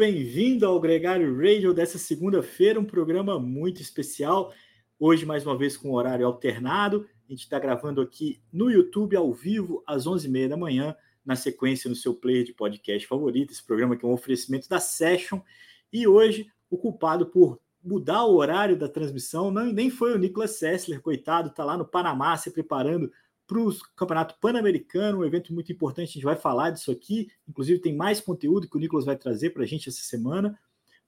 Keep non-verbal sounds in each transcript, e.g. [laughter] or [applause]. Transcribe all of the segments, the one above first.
bem-vindo ao Gregário Radio dessa segunda-feira, um programa muito especial. Hoje, mais uma vez, com horário alternado. A gente está gravando aqui no YouTube, ao vivo, às 11h30 da manhã, na sequência no seu player de podcast favorito. Esse programa que é um oferecimento da Session. E hoje, o culpado por mudar o horário da transmissão não, nem foi o Nicolas Sessler, coitado, está lá no Panamá se preparando para o Campeonato Pan-Americano, um evento muito importante, a gente vai falar disso aqui, inclusive tem mais conteúdo que o Nicolas vai trazer para a gente essa semana,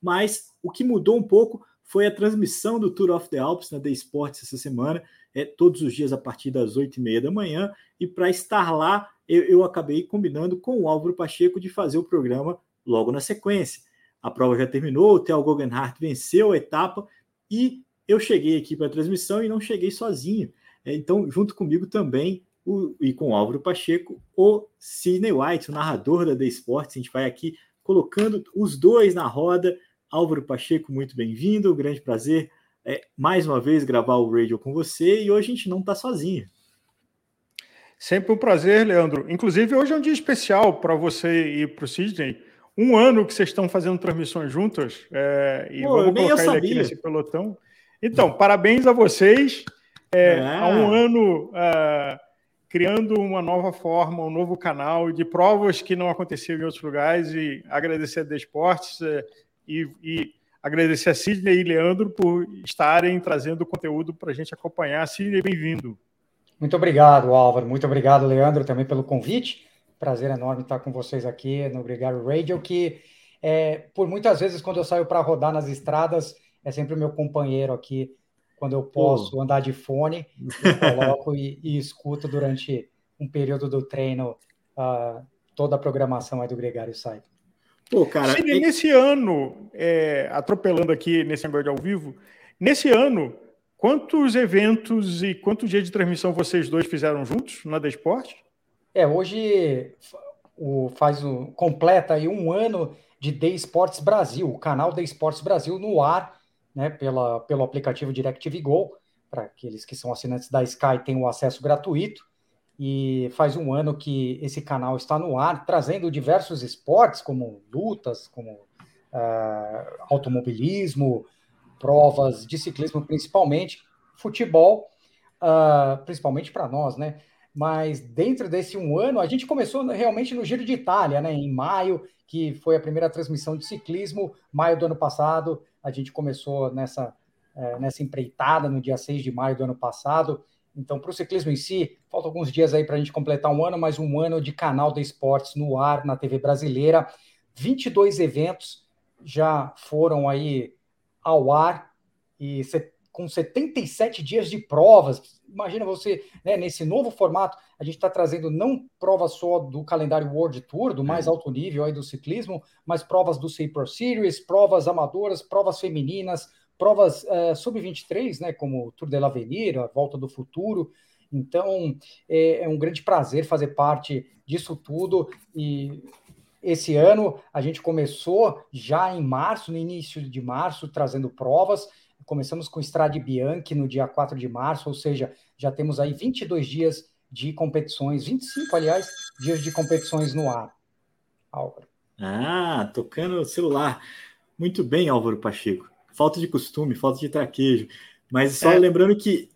mas o que mudou um pouco foi a transmissão do Tour of the Alps na The Sports essa semana, é todos os dias a partir das 8h30 da manhã, e para estar lá, eu, eu acabei combinando com o Álvaro Pacheco de fazer o programa logo na sequência. A prova já terminou, o Theo Guggenhardt venceu a etapa, e eu cheguei aqui para a transmissão e não cheguei sozinho. É, então, junto comigo também, o, e com o Álvaro Pacheco, o Sidney White, o narrador da The Sports. A gente vai aqui colocando os dois na roda. Álvaro Pacheco, muito bem-vindo, grande prazer é, mais uma vez gravar o radio com você e hoje a gente não está sozinho. Sempre um prazer, Leandro. Inclusive, hoje é um dia especial para você e para o Sidney. Um ano que vocês estão fazendo transmissões juntas é, e Pô, vamos colocar ele aqui nesse pelotão. Então, parabéns a vocês. É, é. Há um ano uh, criando uma nova forma, um novo canal de provas que não aconteciam em outros lugares e agradecer a Desportes uh, e, e, agradecer a Sidney e Leandro por estarem trazendo conteúdo para a gente acompanhar. Sidney, bem-vindo. Muito obrigado, Álvaro. Muito obrigado, Leandro, também pelo convite. Prazer enorme estar com vocês aqui no Obrigado Radio, que é, por muitas vezes, quando eu saio para rodar nas estradas, é sempre o meu companheiro aqui quando eu posso Pô. andar de fone, eu coloco e, e, escuto durante um período do treino uh, toda a programação aí do Gregário Site. Pô, cara, Sim, é... nesse ano, é, atropelando aqui nesse negócio de ao vivo, nesse ano, quantos eventos e quantos dias de transmissão vocês dois fizeram juntos na Desporte? É, hoje o, faz o, completa aí um ano de The Sports Brasil, o canal The Sports Brasil no ar né, pela, pelo aplicativo DirecTV Go, para aqueles que são assinantes da Sky têm o acesso gratuito. E faz um ano que esse canal está no ar, trazendo diversos esportes, como lutas, como uh, automobilismo, provas de ciclismo principalmente, futebol, uh, principalmente para nós, né? Mas dentro desse um ano, a gente começou realmente no Giro de Itália, né? Em maio, que foi a primeira transmissão de ciclismo, maio do ano passado, a gente começou nessa, é, nessa empreitada no dia 6 de maio do ano passado. Então, para o ciclismo em si, faltam alguns dias aí para a gente completar um ano, mais um ano de canal de esportes no ar, na TV brasileira. 22 eventos já foram aí ao ar e com 77 dias de provas. Imagina você, né, nesse novo formato, a gente está trazendo não provas só do calendário World Tour, do mais é. alto nível aí do ciclismo, mas provas do Pro Series, provas amadoras, provas femininas, provas uh, sub-23, né, como o Tour de l'Avenir, a Volta do Futuro. Então, é, é um grande prazer fazer parte disso tudo e esse ano a gente começou já em março, no início de março, trazendo provas. Começamos com Strade Bianchi no dia 4 de março, ou seja, já temos aí 22 dias de competições, 25, aliás, dias de competições no ar. Álvaro. Ah, tocando o celular. Muito bem, Álvaro Pacheco. Falta de costume, falta de traquejo. Mas só é. lembrando que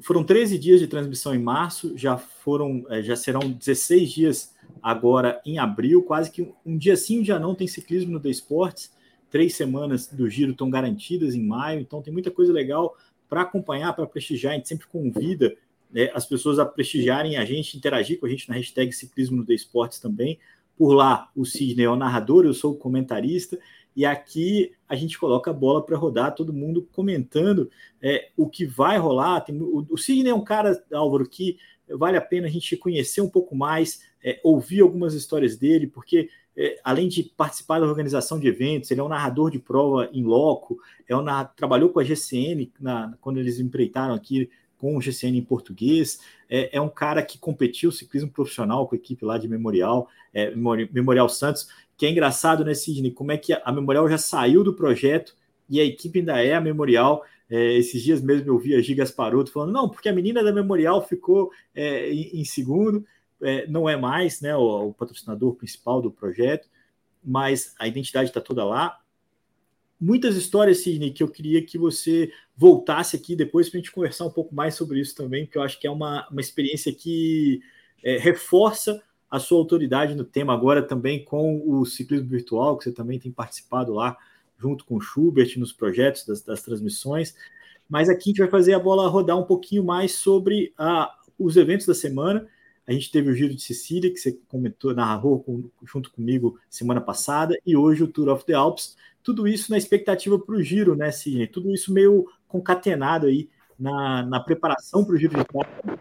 foram 13 dias de transmissão em março, já foram, é, já serão 16 dias agora em abril, quase que um dia sim, um dia não tem ciclismo no The Sports três semanas do giro estão garantidas em maio, então tem muita coisa legal para acompanhar, para prestigiar. A gente sempre convida né, as pessoas a prestigiarem a gente, interagir com a gente na hashtag Ciclismo no Esportes também. Por lá, o Sidney é o narrador, eu sou o comentarista, e aqui a gente coloca a bola para rodar, todo mundo comentando é, o que vai rolar. Tem, o, o Sidney é um cara, Álvaro, que vale a pena a gente conhecer um pouco mais, é, ouvir algumas histórias dele, porque é, além de participar da organização de eventos, ele é um narrador de prova em loco, é um, trabalhou com a GCN na, quando eles empreitaram aqui com o GCN em português, é, é, um cara que competiu ciclismo profissional com a equipe lá de Memorial, é, Memorial Santos, que é engraçado, né, Sidney, como é que a, a Memorial já saiu do projeto e a equipe ainda é a Memorial, é, esses dias mesmo eu vi a Gigas Paruto falando, não, porque a menina da Memorial ficou é, em, em, segundo, é, não é mais né, o, o, patrocinador principal do projeto. mas a identidade está toda lá. Muitas histórias, Sidney, que eu queria que você voltasse aqui depois para a gente conversar um pouco mais sobre isso também, porque eu acho que é uma, uma experiência que é, reforça a sua autoridade no tema agora também com o ciclismo virtual, que você também tem participado lá junto com o Schubert nos projetos das, das transmissões. Mas aqui a gente vai fazer a bola rodar um pouquinho mais sobre a, os eventos da semana. A gente teve o Giro de Sicília, que você comentou, narrou com, junto comigo semana passada, e hoje o Tour of the Alps. Tudo isso na expectativa para o Giro, né, Sidney? Tudo isso meio concatenado aí na, na preparação para o Giro de Itália.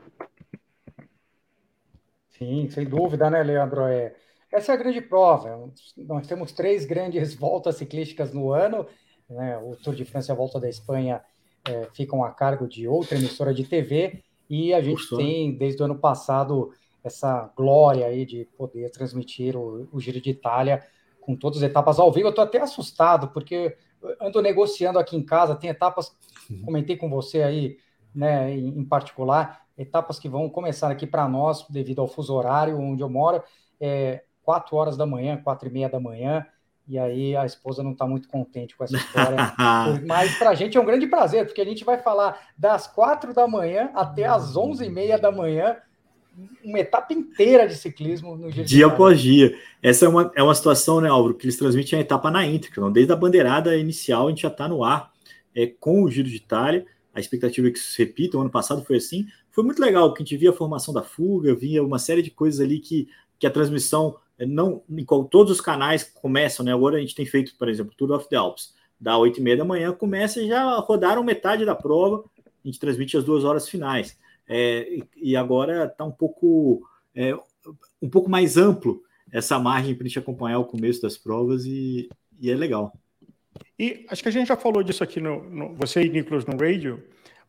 Sim, sem dúvida, né, Leandro? É, essa é a grande prova. Nós temos três grandes [laughs] voltas ciclísticas no ano. Né? O Tour de França e a Volta da Espanha é, ficam a cargo de outra emissora de TV. E a gente tem, desde o ano passado, essa glória aí de poder transmitir o, o Giro de Itália com todas as etapas ao vivo. Eu estou até assustado, porque ando negociando aqui em casa, tem etapas, comentei com você aí, né, em, em particular, etapas que vão começar aqui para nós, devido ao fuso horário onde eu moro, é, 4 horas da manhã, quatro e meia da manhã, e aí a esposa não está muito contente com essa [laughs] história. Mas para a gente é um grande prazer, porque a gente vai falar das quatro da manhã até as onze e meia da manhã, uma etapa inteira de ciclismo no Giro Dia após dia. Essa é uma, é uma situação, né, Álvaro, que eles transmitem a etapa na íntegra. Então, desde a bandeirada inicial, a gente já está no ar é, com o Giro de Itália. A expectativa é que isso se repita. O ano passado foi assim. Foi muito legal, porque a gente via a formação da fuga, via uma série de coisas ali que, que a transmissão não em todos os canais começam, né? Agora a gente tem feito, por exemplo, Tour of the Alps, da 8 e meia da manhã, começa e já rodaram metade da prova, a gente transmite as duas horas finais. É, e agora está um pouco é, um pouco mais amplo essa margem para a gente acompanhar o começo das provas e, e, é legal. E acho que a gente já falou disso aqui no, no você e Nicolas no radio,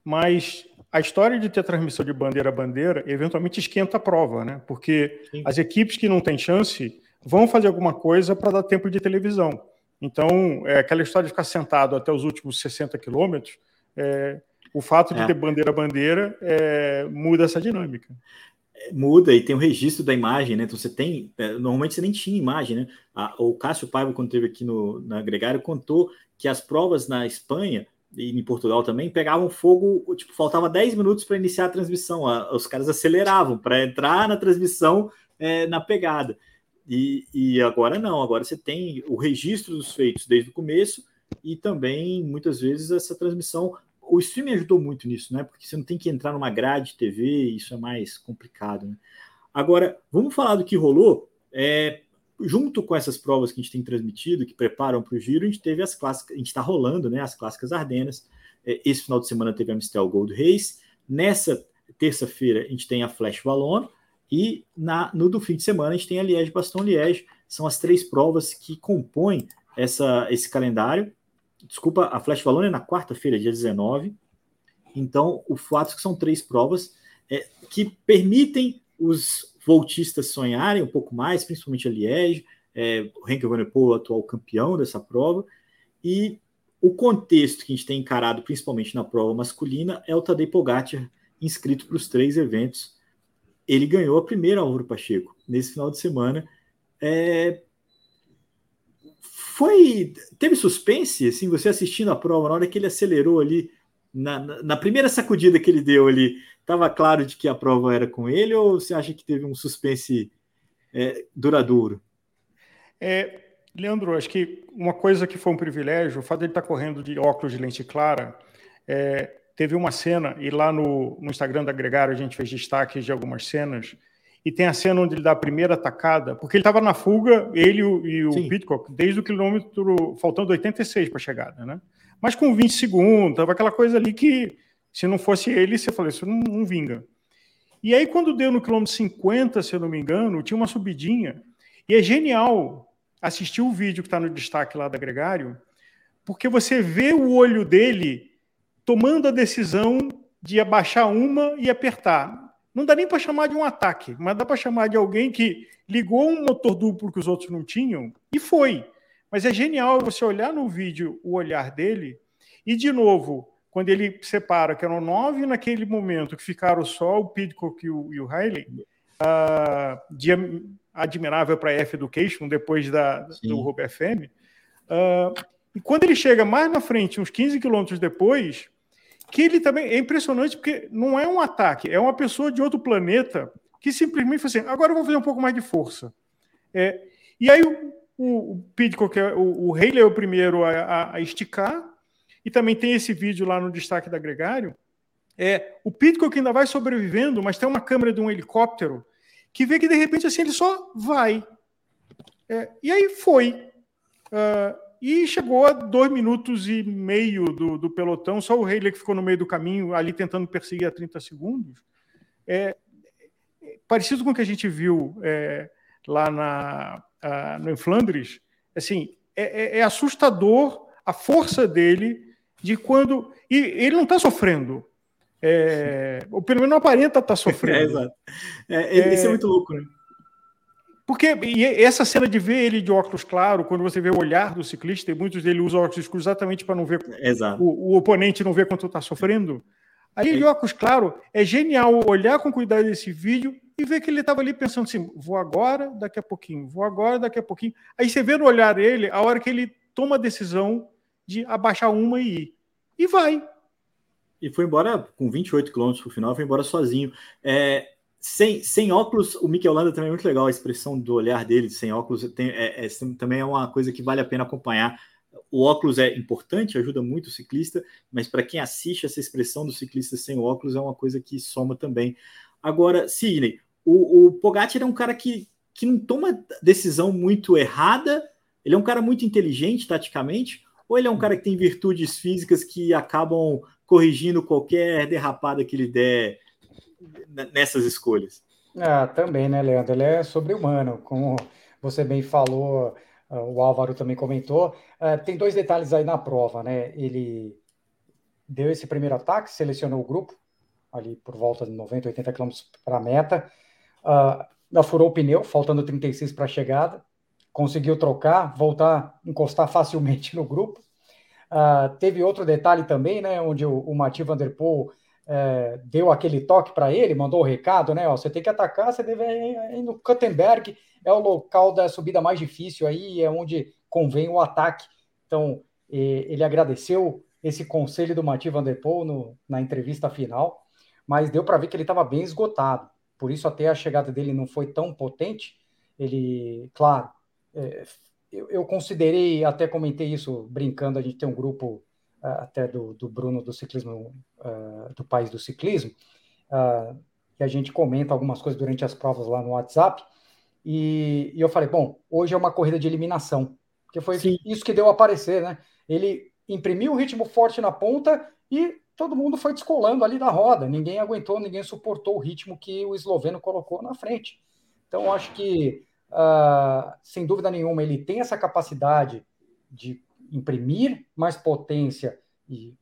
mas a história de ter transmissão de bandeira a bandeira eventualmente esquenta a prova, né? Porque Sim. as equipes que não têm chance vão fazer alguma coisa para dar tempo de televisão. Então, é, aquela história de ficar sentado até os últimos 60 quilômetros, é, o fato de é. ter bandeira a bandeira é, muda essa dinâmica. Muda e tem o registro da imagem, né? Então você tem. É, normalmente você nem tinha imagem, né? A, o Cássio Paiva, quando esteve aqui no, na Gregário, contou que as provas na Espanha e em Portugal também, pegavam fogo, tipo, faltava 10 minutos para iniciar a transmissão. Os caras aceleravam para entrar na transmissão é, na pegada. E, e, agora não, agora você tem o registro dos feitos desde o começo e também, muitas vezes, essa transmissão. O streaming ajudou muito nisso, né? Porque você não tem que entrar numa grade de TV, isso é mais complicado. Né? Agora, vamos falar do que rolou. É, junto com essas provas que a gente tem transmitido, que preparam para o giro, a gente teve as clássicas, a gente está rolando, né? As clássicas Ardenas. É, esse final de semana teve a Mistel Gold Race. Nessa terça-feira a gente tem a Flash Wallon e na, no do fim de semana a gente tem a Liège Baston Liège. São as três provas que compõem essa, esse calendário. Desculpa, a Flash Wallon é na quarta-feira, dia 19. Então, o fato é que são três provas é, que permitem os voltistas sonharem um pouco mais, principalmente a Liège, é, o Henk o atual campeão dessa prova, e o contexto que a gente tem encarado, principalmente na prova masculina, é o Tadej Pogacar inscrito para os três eventos. Ele ganhou a primeira Álvaro Pacheco nesse final de semana. É... Foi teve suspense, assim, você assistindo a prova na hora que ele acelerou ali na, na, primeira sacudida que ele deu ali, Estava claro de que a prova era com ele ou você acha que teve um suspense é, duradouro? É, Leandro, acho que uma coisa que foi um privilégio, o fato de ele estar tá correndo de óculos de lente clara, é, teve uma cena, e lá no, no Instagram da Gregário a gente fez destaques de algumas cenas, e tem a cena onde ele dá a primeira atacada, porque ele estava na fuga, ele e o Pitcock, desde o quilômetro, faltando 86 para a chegada, né? Mas com 20 segundos, tava aquela coisa ali que se não fosse ele, você falou, isso não, não vinga. E aí, quando deu no quilômetro 50, se eu não me engano, tinha uma subidinha. E é genial assistir o vídeo que está no destaque lá da Gregário, porque você vê o olho dele tomando a decisão de abaixar uma e apertar. Não dá nem para chamar de um ataque, mas dá para chamar de alguém que ligou um motor duplo que os outros não tinham e foi. Mas é genial você olhar no vídeo o olhar dele e, de novo, quando ele separa, que eram nove naquele momento, que ficaram só o Pidcock e o, e o Riley, uh, de admirável para a F Education, depois da, do Ruby FM. Uh, e quando ele chega mais na frente, uns 15 quilômetros depois, que ele também é impressionante porque não é um ataque, é uma pessoa de outro planeta que simplesmente fala assim: agora eu vou fazer um pouco mais de força. É, e aí o, o, Pidcock, é, o, o Haley é o primeiro a, a, a, esticar, e também tem esse vídeo lá no destaque da Gregário. É, o Pidcock ainda vai sobrevivendo, mas tem uma câmera de um helicóptero que vê que de repente assim ele só vai. É, e aí foi. Uh, e chegou a dois minutos e meio do, do pelotão, só o Haley que ficou no meio do caminho, ali tentando perseguir a 30 segundos. É, parecido com o que a gente viu é, lá na, a, no Flandres, assim, é, é, é, assustador a força dele de quando. E ele não está sofrendo. É, ou pelo menos não aparenta estar tá sofrendo. [laughs] É, exato. É, isso é muito louco, né? Porque essa cena de ver ele de óculos claro, quando você vê o olhar do ciclista, e muitos dele usam óculos escuros exatamente para não ver o, o, oponente não ver quanto está sofrendo. Aí de óculos claro, é genial olhar com cuidado esse vídeo e ver que ele estava ali pensando assim: vou agora, daqui a pouquinho, vou agora, daqui a pouquinho. Aí você vê no olhar dele a hora que ele toma a decisão de abaixar uma e ir. E vai. E foi embora com 28 km o final, foi embora sozinho. É, sem, sem óculos, o Mikel Landa também é muito legal, a expressão do olhar dele sem óculos tem, é, é, também é uma coisa que vale a pena acompanhar. O óculos é importante, ajuda muito o ciclista, mas para quem assiste essa expressão do ciclista sem óculos é uma coisa que soma também. Agora, Sidney, o, o Pogacar é um cara que, que não toma decisão muito errada, ele é um cara muito inteligente taticamente, ou ele é um cara que tem virtudes físicas que acabam corrigindo qualquer derrapada que ele der nessas escolhas. Ah, também, né, Leandro? Ele é sobre-humano, como você bem falou, ah, o Álvaro também comentou. Ah, tem dois detalhes aí na prova, né? Ele deu esse primeiro ataque, selecionou o grupo, ali por volta de 90, 80 km para a meta. Uh, furou o pneu, faltando 36 para a chegada. Conseguiu trocar, voltar, encostar [laughs] facilmente no grupo. Uh, teve outro detalhe também, né? Onde o, o Mati Vanderpool é, deu aquele toque para ele, mandou o recado, né? Ó, você tem que atacar, você deve ir no Kuttenberg, é o local da subida mais difícil aí, é onde convém o ataque. Então, ele agradeceu esse conselho do Mati Van Der Poel no, na entrevista final, mas deu para ver que ele estava bem esgotado. Por isso até a chegada dele não foi tão potente. Ele, claro, é, eu, eu, considerei, até comentei isso brincando, a gente tem um grupo até do, do Bruno do ciclismo, uh, do país do ciclismo, uh, que a gente comenta algumas coisas durante as provas lá no WhatsApp, e, e eu falei, bom, hoje é uma corrida de eliminação, porque foi Sim. isso que deu a aparecer, né? Ele imprimiu um ritmo forte na ponta e todo mundo foi descolando ali da roda, ninguém aguentou, ninguém suportou o ritmo que o esloveno colocou na frente. Então, acho que, uh, sem dúvida nenhuma, ele tem essa capacidade de imprimir mais potência e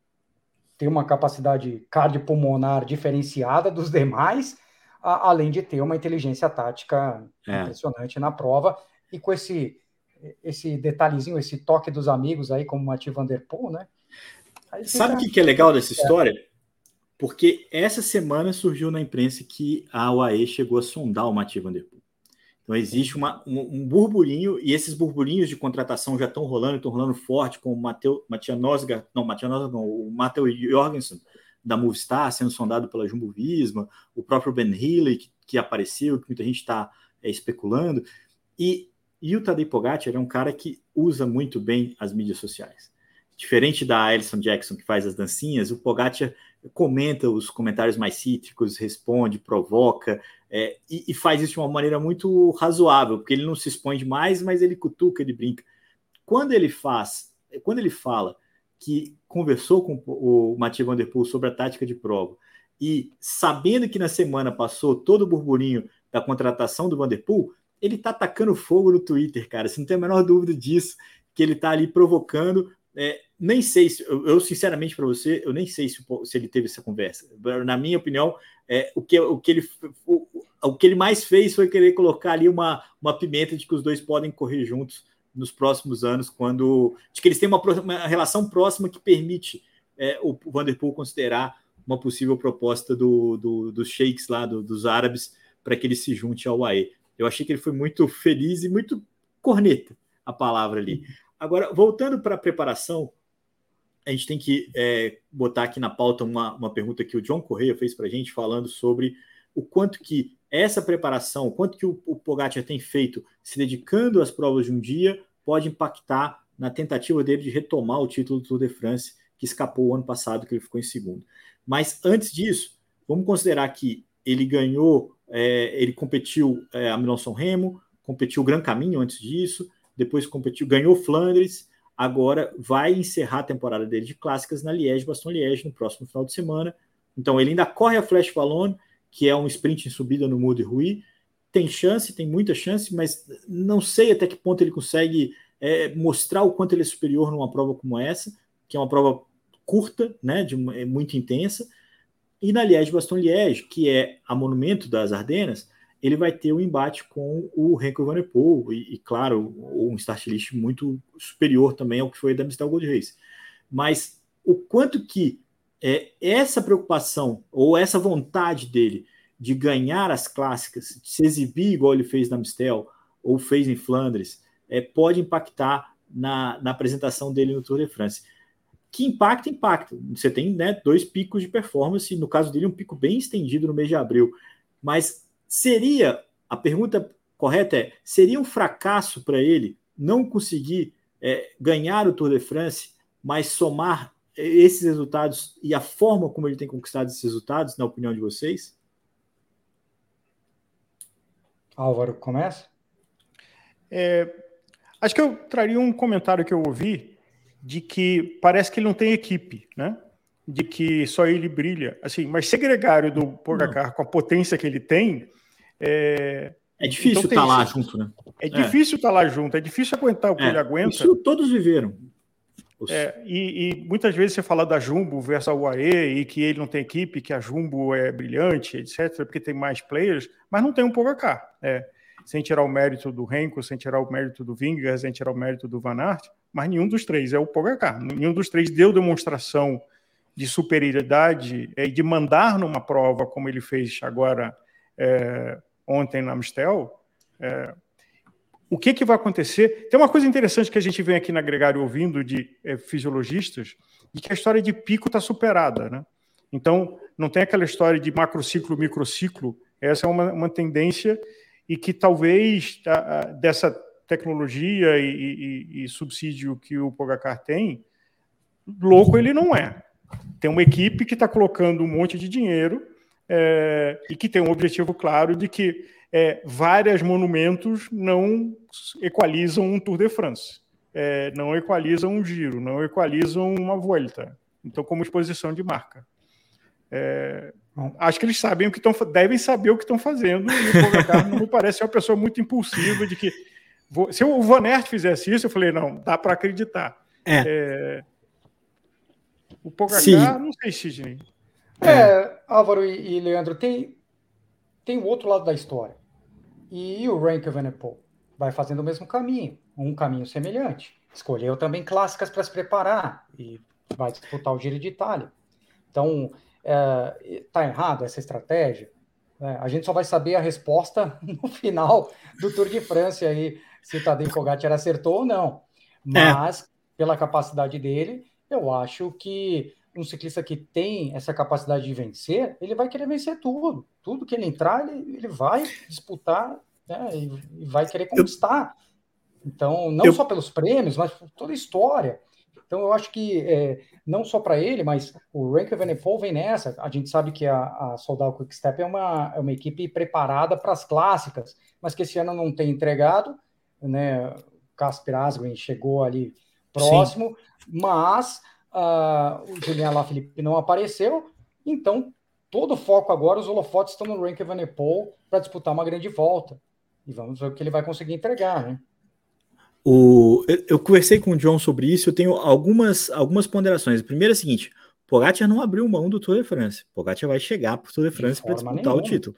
ter uma capacidade cardiopulmonar diferenciada dos [laughs] demais, a, além de ter uma inteligência tática é. impressionante na prova e com esse esse detalhezinho, esse toque dos amigos aí, como o Mati Vanderpool, né? Sabe o que, que é legal dessa história? Porque essa semana surgiu na imprensa que a UAE chegou a sondar o Mati Vanderpool. Então existe uma, um, um, burburinho, e esses burburinhos de contratação já estão rolando, estão rolando forte, com o Mateu, Nosga, não, Matias Nosga, não, o Matheus Jorgensen, da Movistar, sendo sondado pela Jumbo Visma, o próprio Ben Healy, que, que apareceu, que muita gente está é, especulando, e, e o Tadej Pogacar é um cara que usa muito bem as mídias sociais. Diferente da Alison Jackson, que faz as dancinhas, o Pogacar comenta os comentários mais cítricos, responde, provoca, é, e, e, faz isso de uma maneira muito razoável, porque ele não se expõe demais, mas ele cutuca, ele brinca. Quando ele faz, quando ele fala que conversou com o Mathieu Van Der Poel sobre a tática de prova, e sabendo que na semana passou todo o burburinho da contratação do Van Der Poel, ele tá atacando fogo no Twitter, cara. Você não tem a menor dúvida disso, que ele tá ali provocando é, nem sei se, eu, eu sinceramente para você, eu nem sei se, se, ele teve essa conversa. Na minha opinião, é, o, que, o, que ele, o, o que ele mais fez foi querer colocar ali uma, uma pimenta de que os dois podem correr juntos nos próximos anos, quando de que eles têm uma, uma relação próxima que permite é, o Vanderpool considerar uma possível proposta do, do, dos sheiks lá, do, dos árabes, para que ele se junte ao AE. Eu achei que ele foi muito feliz e muito corneta a palavra ali. Agora, voltando para a preparação, a gente tem que é, botar aqui na pauta uma, uma pergunta que o John Correia fez para a gente, falando sobre o quanto que essa preparação, o quanto que o, o Pogacar tem feito se dedicando às provas de um dia, pode impactar na tentativa dele de retomar o título do Tour de France, que escapou o ano passado, que ele ficou em segundo. Mas antes disso, vamos considerar que ele ganhou, é, ele competiu é, a Milão-São Remo, competiu o Gran Caminho antes disso, depois competiu, ganhou Flandres, agora vai encerrar a temporada dele de clássicas na Liège, Baston Liège, no próximo final de semana. Então ele ainda corre a Flash Wallonne, que é um sprint em subida no Muro de Rui. Tem chance, tem muita chance, mas não sei até que ponto ele consegue é, mostrar o quanto ele é superior numa prova como essa, que é uma prova curta, né, de, é muito intensa. E na Liège Baston Liège, que é a monumento das Ardenas, ele vai ter um embate com o Renko Evenepoel e, e, claro, um start list muito superior também ao que foi da Mistel Gold Race. Mas o quanto que é, essa preocupação ou essa vontade dele de ganhar as clássicas, de se exibir igual ele fez na Mistel ou fez em Flandres, é, pode impactar na, na apresentação dele no Tour de France. Que impacta, impacta. Você tem né, dois picos de performance, no caso dele, um pico bem estendido no mês de abril. Mas Seria, a pergunta correta é: seria um fracasso para ele não conseguir é, ganhar o Tour de France, mas somar esses resultados e a forma como ele tem conquistado esses resultados, na opinião de vocês? Álvaro, começa? É, acho que eu traria um comentário que eu ouvi de que parece que ele não tem equipe, né? De que só ele brilha. Assim, mas ser gregário do Pogacar com a potência que ele tem, é, é difícil estar então, tá lá junto, né? É difícil estar é. tá lá junto, é difícil aguentar o que é, ele aguenta. Isso todos viveram. É, e, e, muitas vezes você fala da Jumbo versus a UAE e que ele não tem equipe, que a Jumbo é brilhante, etc., porque tem mais players, mas não tem um Pogacar. É, sem tirar o mérito do Renko, sem tirar o mérito do Vingegaard, sem tirar o mérito do Van Aert, mas nenhum dos três é o Pogacar. Nenhum dos três deu demonstração de superioridade e de mandar numa prova como ele fez agora é, ontem na Amstel, é, o que, que vai acontecer? Tem uma coisa interessante que a gente vem aqui na Gregário ouvindo de é, fisiologistas, de que a história de pico está superada. Né? Então, não tem aquela história de macrociclo, microciclo. Essa é uma, uma tendência e que talvez a, a, dessa tecnologia e, e, e, subsídio que o Pogacar tem, louco ele não é. Tem uma equipe que está colocando um monte de dinheiro é, e que tem um objetivo claro de que é, vários monumentos não equalizam um Tour de France, é, não equalizam um giro, não equalizam uma volta. Então, como exposição de marca. É, acho que eles sabem o que estão, devem saber o que estão fazendo. E o Pogacar não me parece uma pessoa muito impulsiva de que vou, se o Van Aert fizesse isso, eu falei não, dá para acreditar. É. o Pogacar, Sim. não sei, Sidney. É, é, Álvaro e, e, Leandro, tem, tem o outro lado da história. E o Rank Evenepoel vai fazendo o mesmo caminho, um caminho semelhante. Escolheu também clássicas para se preparar e vai disputar o Giro de Itália. Então, está é, errado essa estratégia? É, a gente só vai saber a resposta [laughs] no final do Tour de França aí, se o Tadej Pogacar acertou ou não. É. Mas, é. pela capacidade dele, eu acho que um ciclista que tem essa capacidade de vencer, ele vai querer vencer tudo. Tudo que ele entrar, ele, ele vai disputar né, e, e, vai querer conquistar. Então, não eu... só pelos prêmios, mas por toda a história. Então, eu acho que é, não só para ele, mas o Rank Evenepoel vem nessa. A gente sabe que a, a Soldado Quick Step é uma, é uma equipe preparada para as clássicas, mas que esse ano não tem entregado. Né? O Casper Asgreen chegou ali próximo, Sim. mas Uh, o Julian Lafilippe não apareceu, então todo o foco agora, os holofotes estão no Rank Evenepoel para disputar uma grande volta. E vamos ver o que ele vai conseguir entregar, né? O, eu conversei com o John sobre isso, eu tenho algumas, algumas ponderações. A primeira é a seguinte: Pogacar não abriu mão do Tour de France. Pogacar vai chegar para o Tour de France para disputar nenhuma. o título.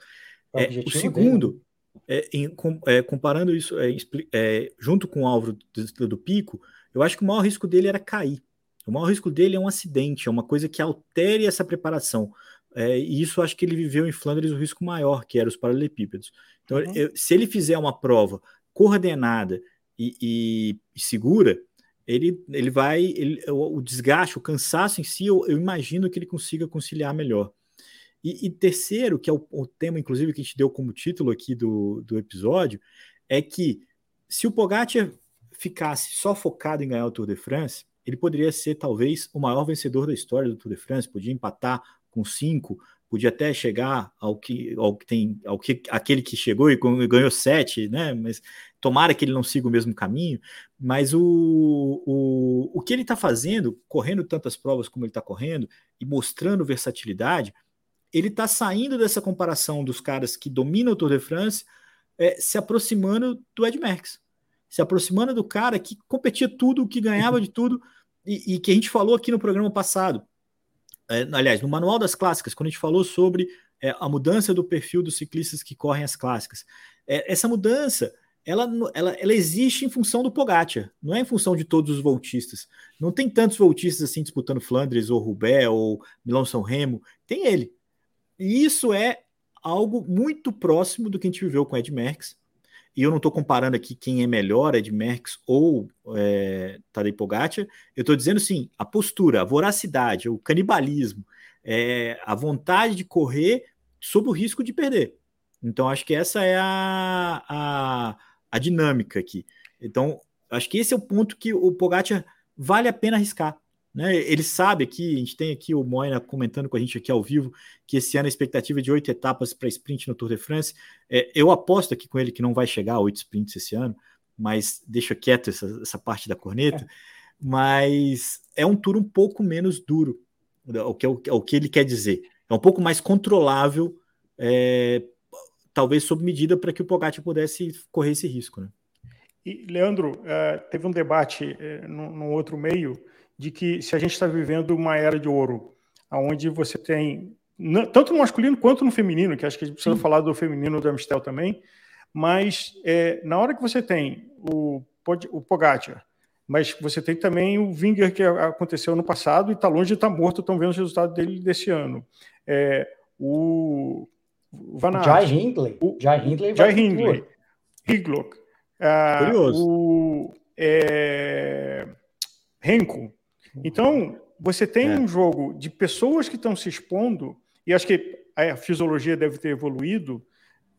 É, o, é, o segundo, é, em, com, é, comparando isso é, é, junto com o Álvaro do, do, Pico, eu acho que o maior risco dele era cair. O maior risco dele é um acidente, é uma coisa que altere essa preparação. é, e isso acho que ele viveu em Flandres o risco maior, que era os paralelepípedos. Então, uhum. eu, se ele fizer uma prova coordenada e, e, e segura, ele, ele vai. Ele, o, o, desgaste, o cansaço em si, eu, eu, imagino que ele consiga conciliar melhor. E, e terceiro, que é o, o, tema, inclusive, que a gente deu como título aqui do, do episódio, é que se o Pogacar ficasse só focado em ganhar o Tour de France, ele poderia ser talvez o maior vencedor da história do Tour de France, podia empatar com cinco, podia até chegar ao que, ao que tem, ao que aquele que chegou e ganhou sete, né? Mas tomara que ele não siga o mesmo caminho. Mas o, o, o que ele está fazendo, correndo tantas provas como ele está correndo e mostrando versatilidade, ele está saindo dessa comparação dos caras que dominam o Tour de France, é, se aproximando do Ed Merckx, se aproximando do cara que competia tudo, que ganhava de tudo e, e que a gente falou aqui no programa passado é, aliás, no Manual das Clássicas, quando a gente falou sobre é, a mudança do perfil dos ciclistas que correm as clássicas, é, essa mudança ela, ela, ela existe em função do Pogacar, não é em função de todos os voltistas. Não tem tantos voltistas assim disputando Flandres ou Roubaix ou Milão-São Remo, tem ele. E isso é algo muito próximo do que a gente viveu com Ed Merckx, e eu não estou comparando aqui quem é melhor, Ed Merckx ou é, Tadej Pogacar, eu estou dizendo sim, a postura, a voracidade, o canibalismo, é, a vontade de correr sob o risco de perder. Então, acho que essa é a, a, a dinâmica aqui. Então, acho que esse é o ponto que o Pogacar vale a pena arriscar. Né? Ele sabe aqui, a gente tem aqui o Moina comentando com a gente aqui ao vivo, que esse ano a expectativa é de oito etapas para sprint no Tour de France. É, eu aposto aqui com ele que não vai chegar a oito sprints esse ano, mas deixa quieto essa, essa parte da corneta. É. Mas é um tour um pouco menos duro, o que, o, o que ele quer dizer. É um pouco mais controlável, é, talvez sob medida, para que o Pogacar pudesse correr esse risco. Né? E, Leandro, uh, teve um debate uh, no outro meio de que se a gente está vivendo uma era de ouro, onde você tem, tanto no masculino quanto no feminino, que acho que a gente precisa Sim. falar do feminino do Amstel também, mas é, na hora que você tem o, o Pogacar, mas você tem também o Winger que aconteceu no passado e está longe de estar tá morto, estão vendo os resultados dele desse ano. É, o Van Aert, Jai Hindley. O, Jai Hindley. Jai Hindley. Higlock. Ah, Curioso. O é, Renko. Então, você tem é. um jogo de pessoas que estão se expondo, e acho que a fisiologia deve ter evoluído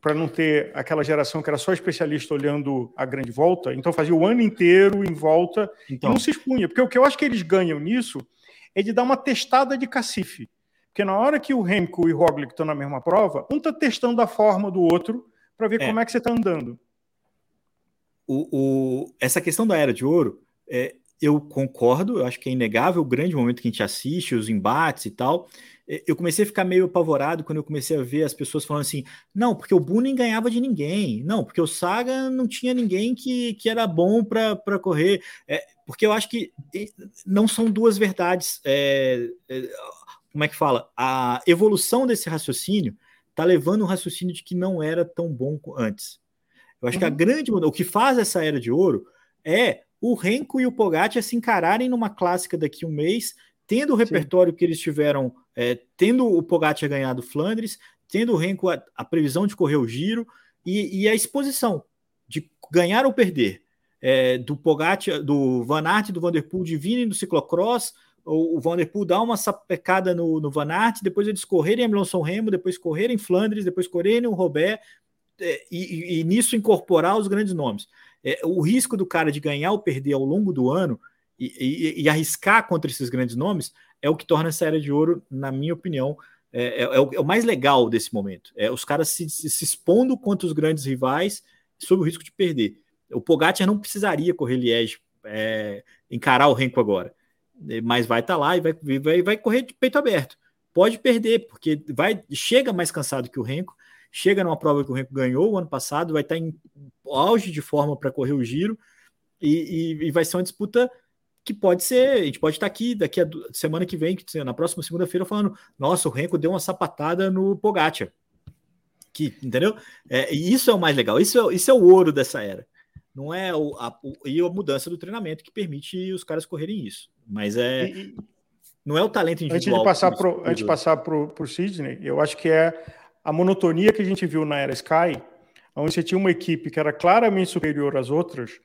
para não ter aquela geração que era só especialista olhando a grande volta, então fazia o ano inteiro em volta então. e não se expunha. Porque o que eu acho que eles ganham nisso é de dar uma testada de cacife. Porque na hora que o Remco e o Roglic estão na mesma prova, um está testando a forma do outro para ver é. como é que você está andando. O, o, essa questão da Era de Ouro, é, eu concordo, eu acho que é inegável o grande momento que a gente assiste, os embates e tal. Eu comecei a ficar meio apavorado quando eu comecei a ver as pessoas falando assim: não, porque o Bunin ganhava de ninguém, não, porque o Saga não tinha ninguém que, que era bom para correr. É, porque eu acho que não são duas verdades. É, é, como é que fala? A evolução desse raciocínio está levando um raciocínio de que não era tão bom antes. Eu acho uhum. que a uhum. grande. O que faz essa era de ouro é o Renko e o Pogacar se encararem numa clássica daqui a um mês, tendo o repertório Sim. que eles tiveram, é, tendo o Pogacar ganhado Flandres, tendo o Renko a, a previsão de correr o giro e, e, a exposição de ganhar ou perder. É, do Pogacar, do Van Aert do Vanderpool de virem do ciclocross, o, o Vanderpool dá uma sapecada no, no Van Aert, depois eles correrem a Milão-São Remo, depois correrem Flandres, depois correrem o Robert, é, e, e, e nisso incorporar os grandes nomes é, o risco do cara de ganhar ou perder ao longo do ano e, e, e, arriscar contra esses grandes nomes é o que torna essa era de ouro, na minha opinião, é, é, é, o, é o, mais legal desse momento. É os caras se, se, expondo contra os grandes rivais sob o risco de perder. O Pogacar não precisaria correr Liège, é, encarar o Renko agora, mas vai estar tá lá e vai, vai, vai correr de peito aberto. Pode perder, porque vai chega mais cansado que o Renko, chega numa prova que o Renko ganhou o ano passado, vai estar em auge de forma para correr o giro e, e, e, vai ser uma disputa que pode ser, a gente pode estar aqui daqui a semana que vem, na próxima segunda-feira, falando: nossa, o Renko deu uma sapatada no Pogacar. Que, entendeu? É, isso é o mais legal, isso é, isso é o ouro dessa era. Não é o, a, o, e a mudança do treinamento que permite os caras correrem isso. Mas é. E, Não é o talento individual. Antes de passar para antes de passar para o Sidney, eu acho que é a monotonia que a gente viu na era Sky, onde você tinha uma equipe que era claramente superior às outras,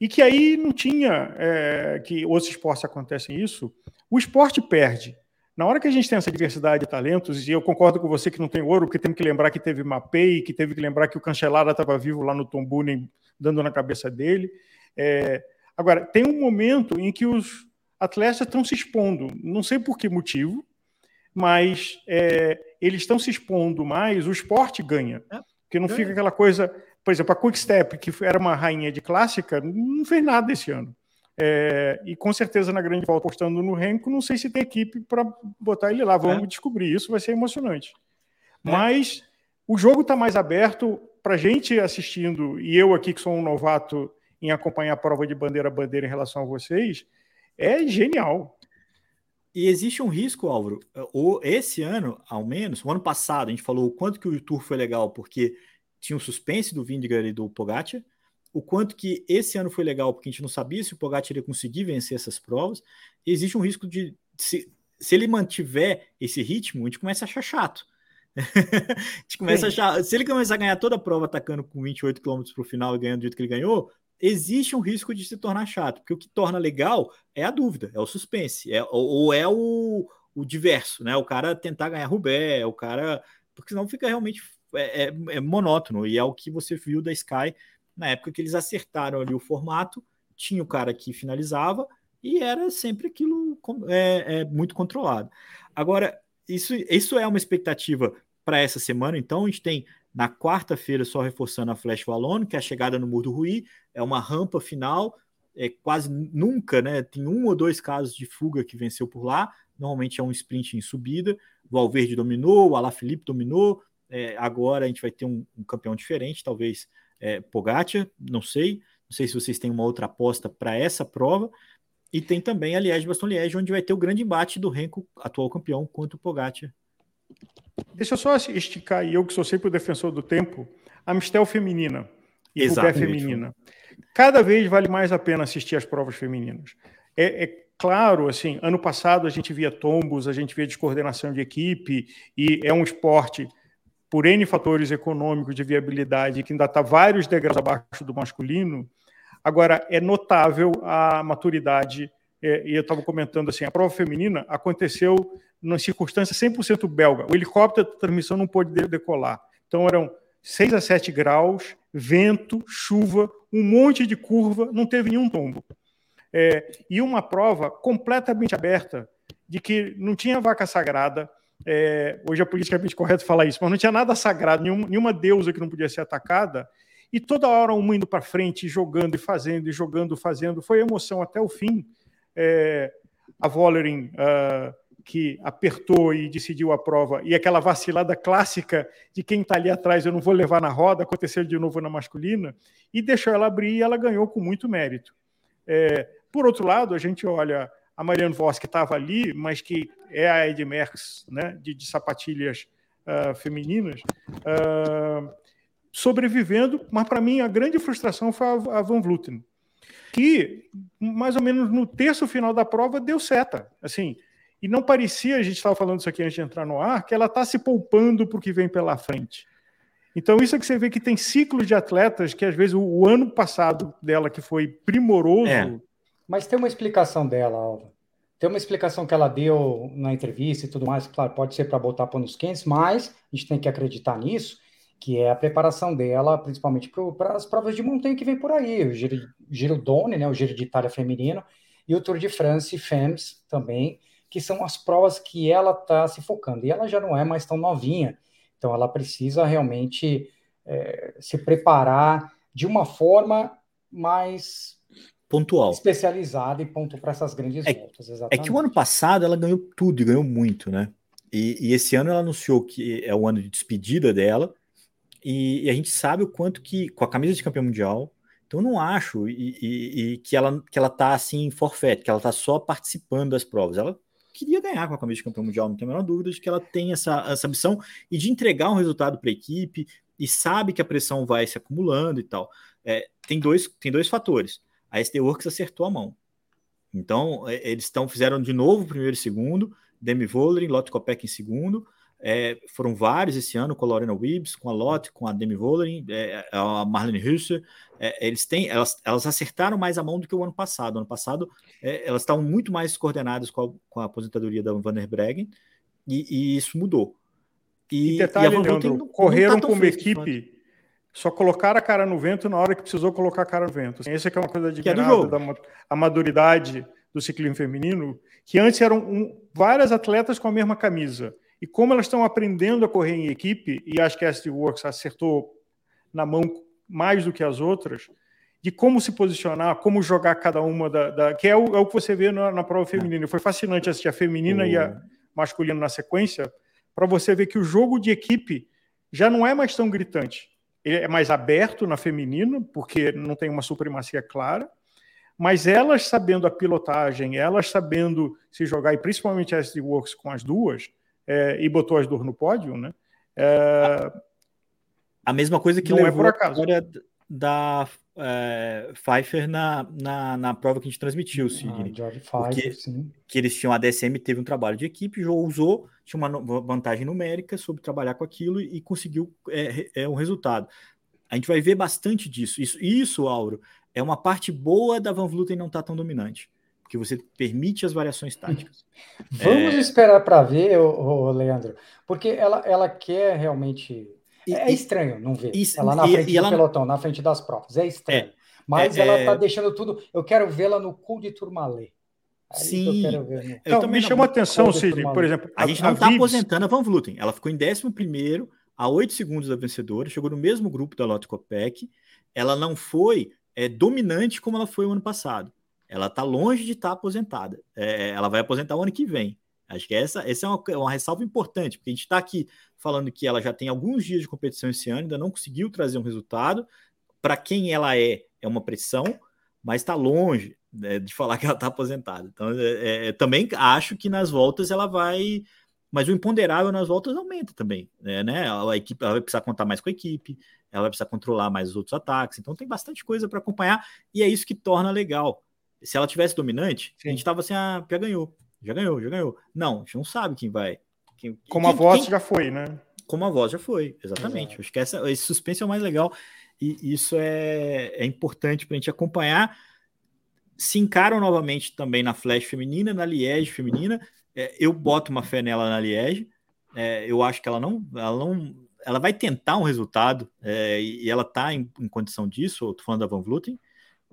e que aí não tinha é, que outros esportes acontecem isso. O esporte perde. Na hora que a gente tem essa diversidade de talentos, e eu concordo com você que não tem ouro, porque temos que lembrar que teve Mapei, que teve que lembrar que o Cancelara estava vivo lá no Tombunen, dando na cabeça dele. É, agora, tem um momento em que os atletas estão se expondo, não sei por que motivo, mas é, eles estão se expondo mais, o esporte ganha. É, porque não fica aquela coisa. Por exemplo, a Quick Step, que era uma rainha de clássica, não fez nada esse ano. É, e com certeza na grande volta apostando no Renko, não sei se tem equipe para botar ele lá. Vamos é. descobrir isso, vai ser emocionante. É. Mas o jogo está mais aberto para gente assistindo, e eu aqui que sou um novato em acompanhar a prova de bandeira a bandeira em relação a vocês, é genial. E existe um risco, Álvaro. Ou esse ano, ao menos, o ano passado, a gente falou o quanto que o Tour foi legal, porque tinha o suspense do Vindigar e do Pogacar, o quanto que esse ano foi legal, porque a gente não sabia se o Pogacar iria conseguir vencer essas provas. E existe um risco de, se, se ele mantiver esse ritmo, a gente começa a achar chato. [laughs] a gente começa Sim. a achar, se ele começar a ganhar toda a prova atacando com 28 km para o final e ganhando do jeito que ele ganhou, existe um risco de se tornar chato, porque o que torna legal é a dúvida, é o suspense, é, ou, ou é o, o diverso, né? O cara tentar ganhar Rubé, o cara. Porque senão fica realmente é, é, é, monótono, e é o que você viu da Sky na época que eles acertaram ali o formato, tinha o cara que finalizava e era sempre aquilo é, é muito controlado. Agora, isso, isso é uma expectativa para essa semana, então a gente tem na quarta-feira, só reforçando a Flash Wallone, que é a chegada no Muro do Rui, é uma rampa final, é quase nunca, né? Tem um ou dois casos de fuga que venceu por lá, normalmente é um sprint em subida. O Valverde dominou, o Alaphilippe dominou, é, agora a gente vai ter um, um campeão diferente, talvez é, Pogacar, não sei. Não sei se vocês têm uma outra aposta para essa prova. E tem também a Liège Baston Liège, onde vai ter o grande embate do Renko, atual campeão, contra o Pogacar. Deixa eu só esticar, e eu que sou sempre o defensor do tempo, a Mistel feminina e o pé feminina. Cada vez vale mais a pena assistir as provas femininas. É, é, claro, assim, ano passado a gente via tombos, a gente via descoordenação de equipe, e é um esporte por N fatores econômicos de viabilidade, que ainda está vários degraus abaixo do masculino. Agora, é notável a maturidade, é, e eu estava comentando assim, a prova feminina aconteceu numa circunstância 100% belga. O helicóptero da transmissão não pôde decolar. Então, eram 6 a 7 graus, vento, chuva, um monte de curva, não teve nenhum tombo. É, e uma prova completamente aberta, de que não tinha vaca sagrada, é, hoje é politicamente correto falar isso, mas não tinha nada sagrado, nenhuma, nenhuma deusa que não podia ser atacada, e toda hora um indo para frente, jogando e fazendo, e jogando, fazendo, foi emoção até o fim. É, a Vollering, uh, que apertou e decidiu a prova, e aquela vacilada clássica de quem está ali atrás, eu não vou levar na roda, aconteceu de novo na masculina, e deixou ela abrir e ela ganhou com muito mérito. É, por outro lado, a gente olha a Marianne Voss, que estava ali, mas que é a Ed Merckx, né, de, de sapatilhas uh, femininas, uh, sobrevivendo, mas para mim a grande frustração foi a, a Van Vluten, que mais ou menos no terço final da prova deu seta, assim, e não parecia, a gente estava falando isso aqui antes de entrar no ar, que ela está se poupando para o que vem pela frente. Então, isso é que você vê que tem ciclos de atletas que, às vezes, o, o ano passado dela, que foi primoroso, é. Mas tem uma explicação dela, Alva. Tem uma explicação que ela deu na entrevista e tudo mais, claro, pode ser para botar panos quentes, mas a gente tem que acreditar nisso, que é a preparação dela, principalmente para as provas de montanha que vem por aí, o Giro, Giro Done, né, o Giro de Itália feminino, e o Tour de France Femmes também, que são as provas que ela está se focando. E ela já não é mais tão novinha, então ela precisa realmente é, se preparar de uma forma mais pontual. Especializada e ponto para essas grandes é, voltas, exatamente. É que o ano passado ela ganhou tudo e ganhou muito, né? E, e, esse ano ela anunciou que é o ano de despedida dela, e, e, a gente sabe o quanto que, com a camisa de campeão mundial, então eu não acho e, e, que, ela, que ela tá assim forfeit, que ela tá só participando das provas. Ela queria ganhar com a camisa de campeão mundial, não tem a menor dúvida de que ela tem essa, essa ambição e de entregar um resultado para a equipe e sabe que a pressão vai se acumulando e tal. É, tem, dois, tem dois fatores a SD Works acertou a mão. Então, é, eles estão fizeram de novo primeiro e segundo, Demi Vollering, Lotte Kopeck em segundo, é, foram vários esse ano com a Lorena Wibbs, com a Lotte, com a Demi Vollering, é, a Marlene Husser. É, eles têm, elas, elas acertaram mais a mão do que o ano passado. Ano passado, é, elas estavam muito mais coordenadas com a, com a aposentadoria da Van der Breggen e, e isso mudou. E, e detalhe, e Leandro, não, correram não tá como equipe, só colocaram a cara no vento na hora que precisou colocar a cara no vento. Essa é uma coisa é da a maturidade do ciclismo feminino, que antes eram um, várias atletas com a mesma camisa e como elas estão aprendendo a correr em equipe, e acho que a SD Works acertou na mão mais do que as outras, de como se posicionar, como jogar cada uma da. da que é o, é o, que você vê na, na prova feminina. Foi fascinante assistir a feminina oh. e a masculina na sequência, para você ver que o jogo de equipe já não é mais tão gritante. Ele é mais aberto na feminina, porque não tem uma supremacia clara, mas elas sabendo a pilotagem, elas sabendo se jogar, e principalmente a SD Works com as duas, é, e botou as duas no pódio, né? É, a mesma coisa que não é levou é por acaso. a da é, Pfeiffer na, na, na, prova que a gente transmitiu, Sidney. Ah, Pfeiffer, sim. Que eles tinham, a DSM teve um trabalho de equipe, usou, tinha uma vantagem numérica sobre trabalhar com aquilo e, e conseguiu é, é, um resultado. A gente vai ver bastante disso. Isso, isso, Auro, é uma parte boa da Van Vluten não estar tá tão dominante que você permite as variações táticas. [laughs] Vamos é... esperar para ver, ô, ô, Leandro, porque ela, ela quer realmente. E, é estranho não ver isso, ela na frente e, do ela... pelotão, na frente das provas. É estranho. É, Mas é, ela está é. deixando tudo. Eu quero vê-la no cu de Turmalê. Sim, eu, ver, eu então, me a atenção, Cid, por exemplo. A, a gente não está aposentando a Van Vluten. Ela ficou em 11 a 8 segundos da vencedora, chegou no mesmo grupo da Lotte Kopeck. Ela não foi é, dominante como ela foi o ano passado ela está longe de estar tá aposentada. É, ela vai aposentar o ano que vem. Acho que essa, essa é uma, uma ressalva importante, porque a gente está aqui falando que ela já tem alguns dias de competição esse ano, ainda não conseguiu trazer um resultado. Para quem ela é, é uma pressão, mas está longe né, de falar que ela está aposentada. Então, é, é, também acho que nas voltas ela vai. Mas o imponderável nas voltas aumenta também. Né? né? A equipe ela vai precisar contar mais com a equipe, ela vai precisar controlar mais os outros ataques. Então tem bastante coisa para acompanhar, e é isso que torna legal se ela tivesse dominante, Sim. a gente tava assim, ah, já ganhou, já ganhou, já ganhou. Não, a gente não sabe quem vai. Quem, como quem, a voz quem, já foi, né? Como a voz já foi, exatamente. Exato. Acho que essa, esse suspense é o mais legal e isso é, é importante para a gente acompanhar. Se encaram novamente também na Flash feminina, na Liege feminina. É, eu boto uma fé nela na Liege. É, eu acho que ela não, ela não, ela vai tentar um resultado é, e ela está em, em, condição disso. Tô falando da Van Vluten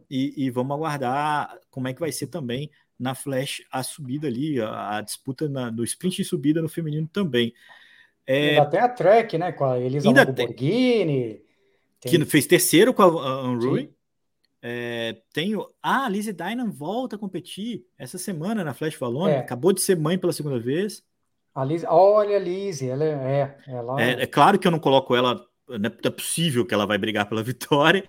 e, e, vamos aguardar como é que vai ser também na Flash a subida ali, a, a disputa na, do sprint e subida no feminino também. É, ainda tem a track, né? Com a Elisa Lamborghini. Tem... Que fez terceiro com a Unruly. É, tenho. Ah, a Lizzie Dynan volta a competir essa semana na Flash Valona. É. Acabou de ser mãe pela segunda vez. A Liz, olha a Lizzie, ela é, ela é, é. claro que eu não coloco ela. Não é possível que ela vai brigar pela vitória,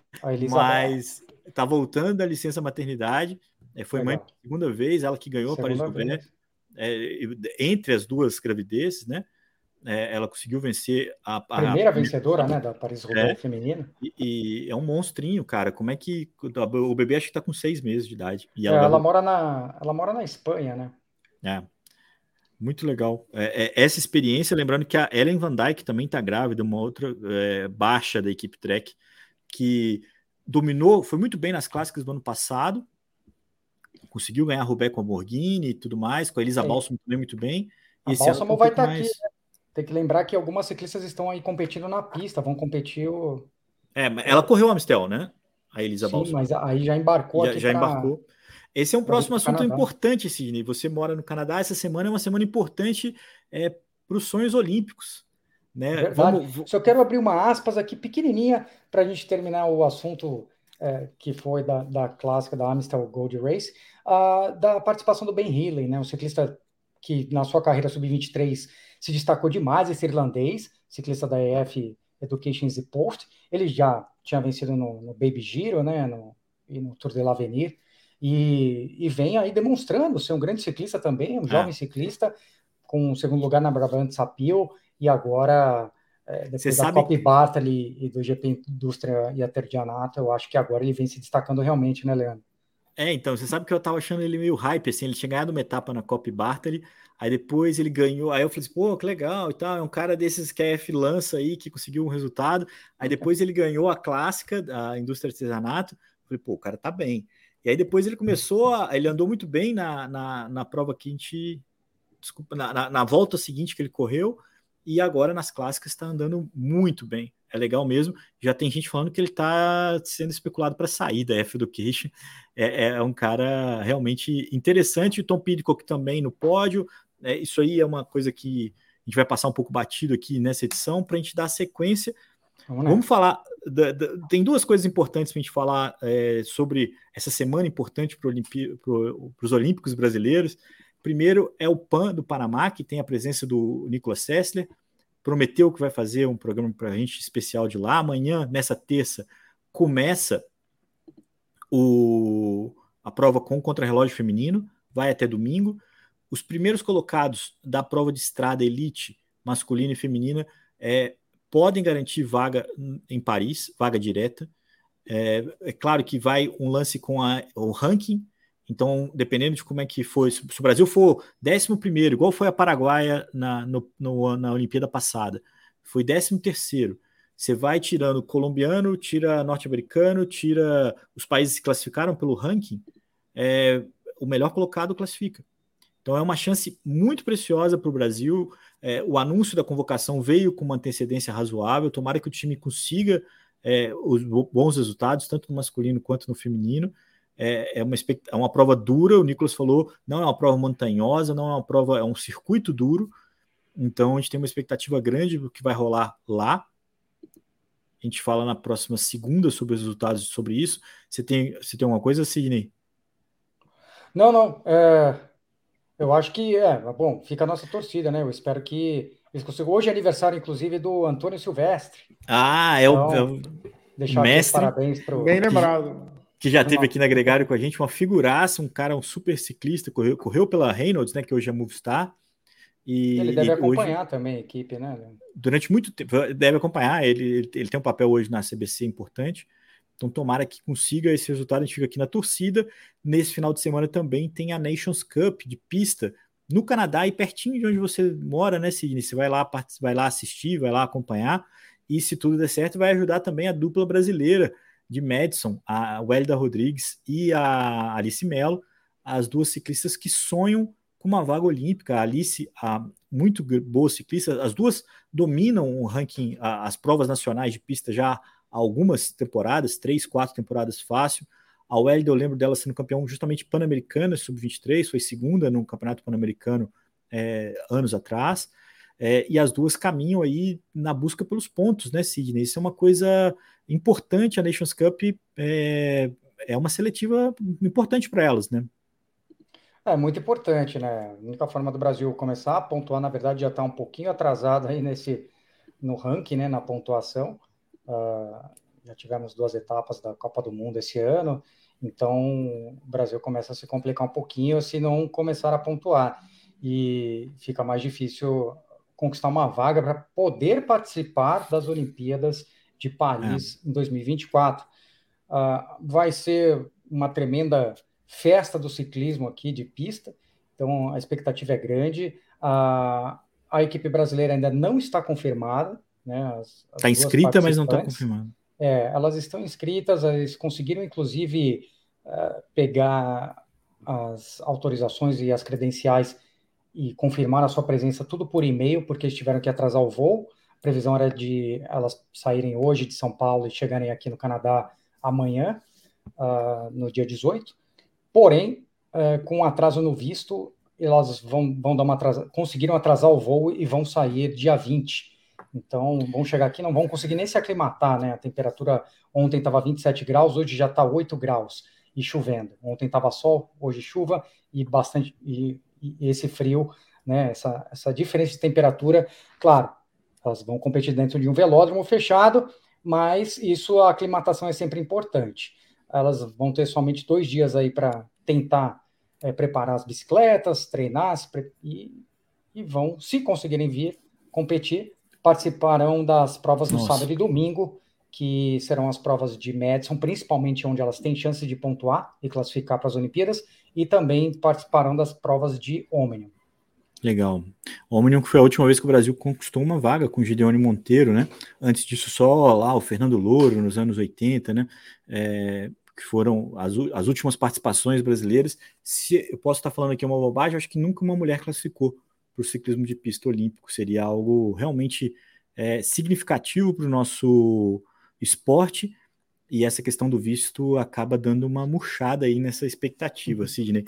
mas tá voltando da licença maternidade. É, foi Legal. mãe pela segunda vez, ela que ganhou segunda a Paris é, entre as duas gravidezes, né? É, ela conseguiu vencer a, a primeira a, vencedora, né, da Paris Roubaix é, feminina. E, e, é um monstrinho, cara. Como é que o bebê acho que tá com seis meses de idade. E ela, é, ela mora na, ela mora na Espanha, né? É. Muito legal. É, é, essa experiência, lembrando que a Ellen Van Dyke também está grávida, uma outra é, baixa da equipe Trek, que dominou, foi muito bem nas clássicas do ano passado, conseguiu ganhar Roubaix com a Borghini e tudo mais, com a Elisa Balsamo também muito bem. A Balsamo vai estar tá mais... aqui, né? Tem que lembrar que algumas ciclistas estão aí competindo na pista, vão competir o... É, ela correu o Amstel, né? A Elisa Sim, Balsamo. mas aí já embarcou já, já pra... embarcou. Esse é um próximo assunto Canadá. importante, Sidney. Você mora no Canadá, essa semana é uma semana importante é, para os sonhos olímpicos. Né? Vamos... Só quero abrir uma aspas aqui pequenininha para a gente terminar o assunto é, que foi da, da clássica da Amstel Gold Race, uh, da participação do Ben Healy, né? um ciclista que na sua carreira sub-23 se destacou demais, esse irlandês, ciclista da EF Education e Post. Ele já tinha vencido no, no Baby Giro né? no, e no Tour de l'Avenir, e, e vem aí demonstrando ser um grande ciclista também, um é. jovem ciclista, com o segundo lugar na Brabant Sapil, e agora, é, depois Você da. Copy Bartali e do GP Indústria e a Terdianata, eu acho que agora ele vem se destacando realmente, né, Leandro? É, então, você sabe que eu tava achando ele meio hype, assim, ele tinha ganhado uma etapa na Copa Bartali, aí depois ele ganhou, aí eu falei assim, pô, que legal e tal, é um cara desses que é F-lança aí, que conseguiu um resultado, aí depois ele ganhou a clássica da indústria artesanato, eu falei, pô, o cara tá bem. E aí depois ele começou, a, ele andou muito bem na, na, na prova que a gente, desculpa, na, na, na volta seguinte que ele correu, e agora nas clássicas está andando muito bem é legal mesmo. Já tem gente falando que ele está sendo especulado para sair da F Education. É, é, um cara realmente interessante. O Tom Pidcock também no pódio. É, isso aí é uma coisa que a gente vai passar um pouco batido aqui nessa edição para a gente dar sequência. Vamos, Vamos falar. Da, da, tem duas coisas importantes para a gente falar é, sobre essa semana importante para pro, os Olímpicos brasileiros. Primeiro é o PAN do Panamá, que tem a presença do Nicolas Sessler prometeu que vai fazer um programa para a gente especial de lá. Amanhã, nessa terça, começa o, a prova com contra-relógio feminino, vai até domingo. Os primeiros colocados da prova de estrada elite masculina e feminina é, podem garantir vaga em Paris, vaga direta. É, é, claro que vai um lance com a, o ranking então, dependendo de como é que foi, se o Brasil for 11, igual foi a Paraguaia na, no, no, na Olimpíada passada, foi 13. Você vai tirando colombiano, tira norte-americano, tira os países que classificaram pelo ranking, é, o melhor colocado classifica. Então é uma chance muito preciosa para o Brasil. É, o anúncio da convocação veio com uma antecedência razoável. Tomara que o time consiga é, os bons resultados, tanto no masculino quanto no feminino é, é, uma, é uma prova dura, o Nicolas falou, não é uma prova montanhosa, não é uma prova, é um circuito duro, então a gente tem uma expectativa grande do que vai rolar lá. A gente fala na próxima segunda sobre os resultados sobre isso. Você tem, você tem alguma coisa, Sidney? Não, não. É, eu acho que é bom. Fica a nossa torcida, né? Eu espero que eles consigam. Hoje é aniversário, inclusive, do Antônio Silvestre. Ah, é o, é o deixar mestre. parabéns para Bem lembrado que já teve aqui na Gregário com a gente, uma figuraça, um cara, um super ciclista, correu, correu pela Reynolds, né, que hoje é Movistar. E, ele deve e acompanhar hoje, também a equipe, né? Durante muito tempo, deve acompanhar, ele, ele, ele, tem um papel hoje na CBC importante, então tomara que consiga esse resultado, a gente fica aqui na torcida. Nesse final de semana também tem a Nations Cup de pista no Canadá e pertinho de onde você mora, né, Sidney? Você vai lá, vai lá assistir, vai lá acompanhar, e se tudo der certo, vai ajudar também a dupla brasileira, de Madison, a Wélida Rodrigues e a Alice Mello, as duas ciclistas que sonham com uma vaga olímpica. A Alice, a muito boa ciclista, as duas dominam o ranking, as provas nacionais de pista já há algumas temporadas, três, quatro temporadas fácil. A Wélida, eu lembro dela sendo campeão justamente pan-americana, sub-23, foi segunda no Campeonato Pan-Americano é, anos atrás. É, e as duas caminham aí na busca pelos pontos, né, Sidney? Isso é uma coisa importante. A Nations Cup é, é uma seletiva importante para elas, né? É muito importante, né? A única forma do Brasil começar a pontuar, na verdade, já está um pouquinho atrasado aí nesse no ranking, né? Na pontuação. Uh, já tivemos duas etapas da Copa do Mundo esse ano, então o Brasil começa a se complicar um pouquinho se não começar a pontuar e fica mais difícil conquistar uma vaga para poder participar das Olimpíadas de Paris é. em 2024. Uh, ah, vai ser uma tremenda festa do ciclismo aqui de pista, então a expectativa é grande. Uh, a equipe brasileira ainda não está confirmada. Né, está inscrita, mas não está confirmada. É, elas estão inscritas, eles conseguiram inclusive uh, pegar as autorizações e as credenciais e confirmaram a sua presença tudo por e-mail, porque eles tiveram que atrasar o voo. Previsão era de elas saírem hoje de São Paulo e chegarem aqui no Canadá amanhã, uh, no dia 18. Porém, uh, com atraso no visto, elas vão, vão dar uma atrasa, conseguiram atrasar o voo e vão sair dia 20. Então, vão chegar aqui, não vão conseguir nem se aclimatar, né? A temperatura ontem estava 27 graus, hoje já está 8 graus e chovendo. Ontem estava sol, hoje chuva e bastante e e esse frio, né, essa, essa diferença de temperatura, claro, elas vão competir dentro de um velódromo fechado, mas isso, a aclimatação é sempre importante. Elas vão ter somente dois dias aí para tentar é, preparar as bicicletas, treinar e, e vão, se conseguirem vir competir, participarão das provas no Nossa. sábado e domingo que serão as provas de Madison, principalmente onde elas têm chance de pontuar e classificar para as Olimpíadas, e também participarão das provas de Omnium. Legal. Omnium que foi a última vez que o Brasil conquistou uma vaga com Gideone Monteiro, né? Antes disso, só lá o Fernando Louro, nos anos 80, né? É, que foram as, as últimas participações brasileiras. Se eu posso estar falando aqui uma bobagem, acho que nunca uma mulher classificou para o ciclismo de pista olímpico. Seria algo realmente é, significativo para o nosso esporte. E essa questão do visto acaba dando uma murchada aí nessa expectativa, uhum. Sidney.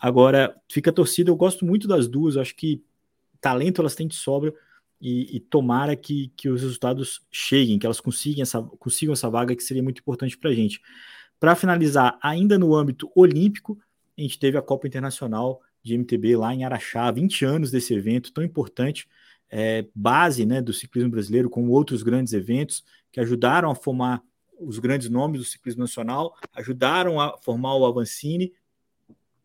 Agora, fica a torcida, eu gosto muito das duas, acho que talento elas têm de sobra e, e, tomara que, que os resultados cheguem, que elas consigam essa, consigam essa vaga, que seria muito importante para a gente. Para finalizar, ainda no âmbito olímpico, a gente teve a Copa Internacional de MTB lá em Araxá, 20 anos desse evento tão importante, é, base né, do ciclismo brasileiro, com outros grandes eventos que ajudaram a formar os grandes nomes do ciclismo nacional, ajudaram a formar o Avancini,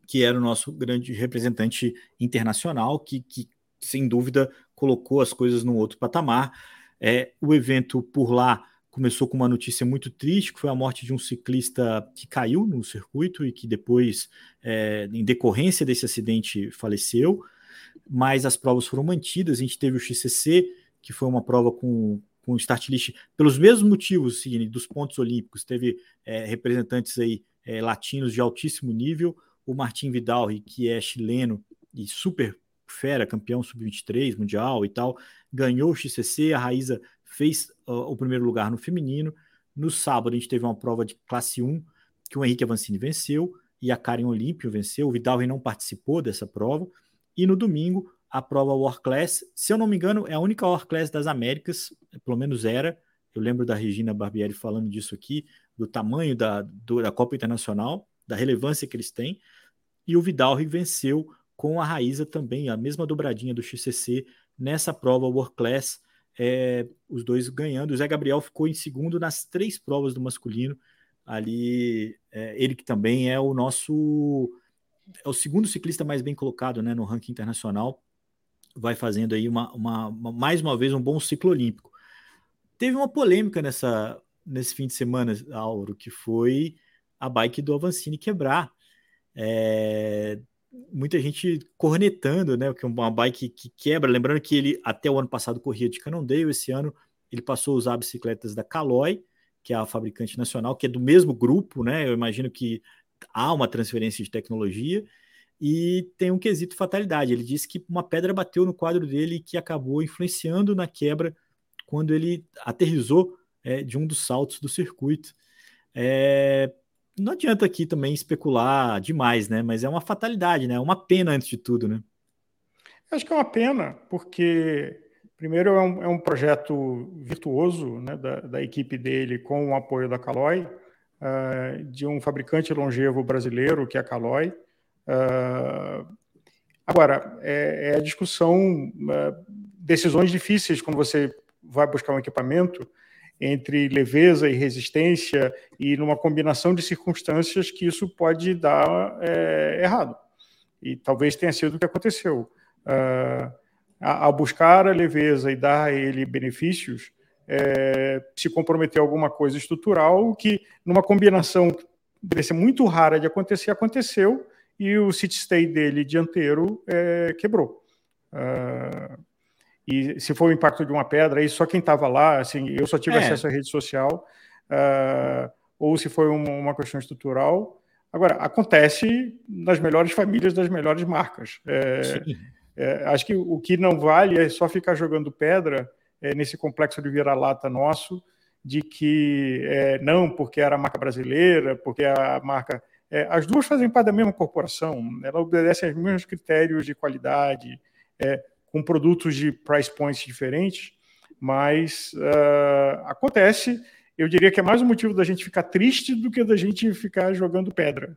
que era o nosso grande representante internacional, que, que sem dúvida colocou as coisas num outro patamar. É, o evento por lá começou com uma notícia muito triste, que foi a morte de um ciclista que caiu no circuito e que depois, é, em decorrência desse acidente, faleceu. Mas as provas foram mantidas. A gente teve o XCC, que foi uma prova com, com start list pelos mesmos motivos, Sidney, dos pontos olímpicos. Teve é, representantes aí é, latinos de altíssimo nível. O Martin Vidal, que é chileno e super fera, campeão sub-23 mundial e tal, ganhou o XCC. A Raíza fez uh, o primeiro lugar no feminino. No sábado, a gente teve uma prova de classe 1 que o Henrique Avancini venceu e a Karen Olímpio venceu. O Vidal não participou dessa prova. E no domingo, a prova War Class, se eu não me engano, é a única War Class das Américas, pelo menos era. Eu lembro da Regina Barbieri falando disso aqui, do tamanho da, do, da Copa Internacional, da relevância que eles têm. E o Vidal venceu com a Raíza também, a mesma dobradinha do XCC nessa prova World Class é, os dois ganhando. O Zé Gabriel ficou em segundo nas três provas do masculino. Ali, é, ele que também é o nosso é o segundo ciclista mais bem colocado né, no ranking internacional. Vai fazendo aí uma, uma, uma, mais uma vez um bom ciclo olímpico. Teve uma polêmica nessa, nesse fim de semana, Auro, que foi a bike do Avancini quebrar. É, muita gente cornetando, né? Que é uma bike que quebra. Lembrando que ele até o ano passado corria de Cannondale, esse ano ele passou a usar bicicletas da Caloi, que é a fabricante nacional, que é do mesmo grupo, né? Eu imagino que há uma transferência de tecnologia e tem um quesito fatalidade. Ele disse que uma pedra bateu no quadro dele que acabou influenciando na quebra quando ele aterrizou é, de um dos saltos do circuito. É, não adianta aqui também especular demais, né? Mas é uma fatalidade, né? É uma pena antes de tudo, né? Acho que é uma pena, porque primeiro é um, é um projeto virtuoso né, da, da, equipe dele com o apoio da Caloi, uh, de um fabricante longevo brasileiro, que é a Caloi. Uh, agora, é, é, a discussão, uh, decisões difíceis quando você vai buscar um equipamento, entre leveza e resistência e numa combinação de circunstâncias que isso pode dar é, errado. E talvez tenha sido o que aconteceu. Uh, ao buscar a leveza e dar a ele benefícios, é, se comprometeu alguma coisa estrutural que, numa combinação que ser muito rara de acontecer, aconteceu e o city stay dele dianteiro é, quebrou. Uh, e se for o impacto de uma pedra, aí só quem estava lá, assim, eu só tive é. acesso à rede social, uh, ou se foi uma, uma, questão estrutural. Agora, acontece nas melhores famílias das melhores marcas. É, é, acho que o que não vale é só ficar jogando pedra é, nesse complexo de vira-lata nosso, de que é, não, porque era a marca brasileira, porque a marca. É, as duas fazem parte da mesma corporação, ela obedece aos mesmos critérios de qualidade. É, com produtos de price points diferentes, mas uh, acontece. Eu diria que é mais um motivo da gente ficar triste do que da gente ficar jogando pedra.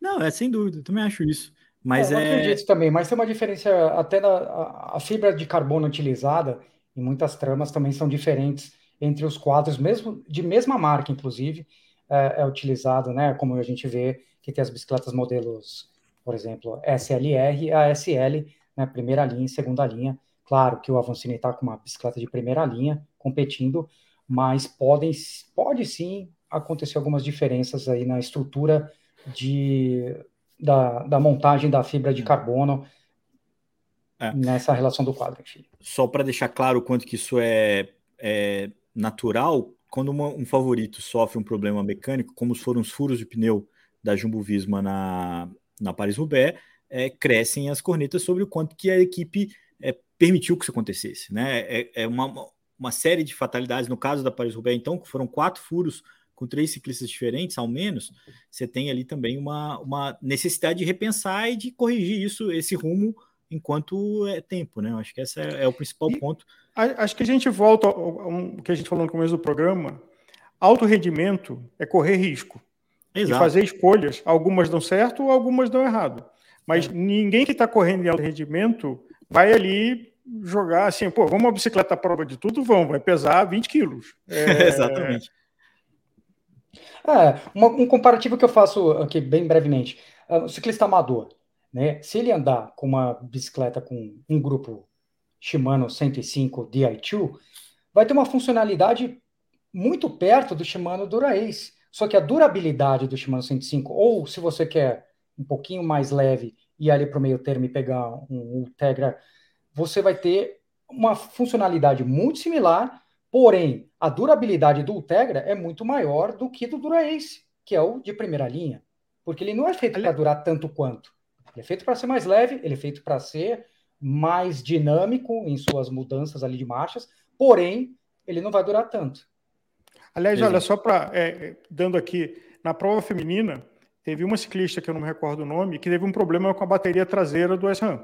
Não, é sem dúvida, também acho isso. Mas é, é... acredito também, mas tem uma diferença até na a, a fibra de carbono utilizada em muitas tramas também são diferentes entre os quadros, mesmo de mesma marca, inclusive, é, é utilizado, né? Como a gente vê que tem as bicicletas modelos, por exemplo, SLR e a SL né, primeira linha e segunda linha. Claro que o Avancini está com uma bicicleta de primeira linha competindo, mas podem, pode sim acontecer algumas diferenças aí na estrutura de, da, da montagem da fibra de carbono é. nessa relação do quadro. Enfim. Só para deixar claro o quanto que isso é, é natural, quando uma, um favorito sofre um problema mecânico, como foram os furos de pneu da Jumbo Visma na, na Paris-Roubaix, é, crescem as cornetas sobre o quanto que a equipe é, permitiu que isso acontecesse. Né? É, é uma, uma série de fatalidades, no caso da Paris-Roubaix, então, que foram quatro furos com três ciclistas diferentes, ao menos, você tem ali também uma, uma necessidade de repensar e de corrigir isso, esse rumo, enquanto é tempo, né? Eu acho que esse é, é o principal e, ponto. Acho que a gente volta ao, ao, que a gente falou no começo do programa. Alto rendimento é correr risco. Exato. E fazer escolhas. Algumas dão certo, algumas dão errado. Mas é. ninguém que está correndo em alto rendimento vai ali jogar assim, pô, vamos uma bicicleta à prova de tudo? Vamos, vai pesar 20 quilos. É... [laughs] Exatamente. É, uma, um comparativo que eu faço aqui bem brevemente. Ah, o ciclista amador, né? Se ele andar com uma bicicleta com um grupo Shimano 105 Di2, vai ter uma funcionalidade muito perto do Shimano Dura-Ace. Só que a durabilidade do Shimano 105, ou se você quer um pouquinho mais leve e ali para o meio termo e pegar um Ultegra, você vai ter uma funcionalidade muito similar, porém a durabilidade do Ultegra é muito maior do que do Dura-Ace, que é o de primeira linha, porque ele não é feito para durar tanto quanto. Ele é feito para ser mais leve, ele é feito para ser mais dinâmico em suas mudanças ali de marchas, porém ele não vai durar tanto. Aliás, olha só para é, dando aqui na prova feminina teve uma ciclista que eu não me recordo o nome que teve um problema com a bateria traseira do SRAM.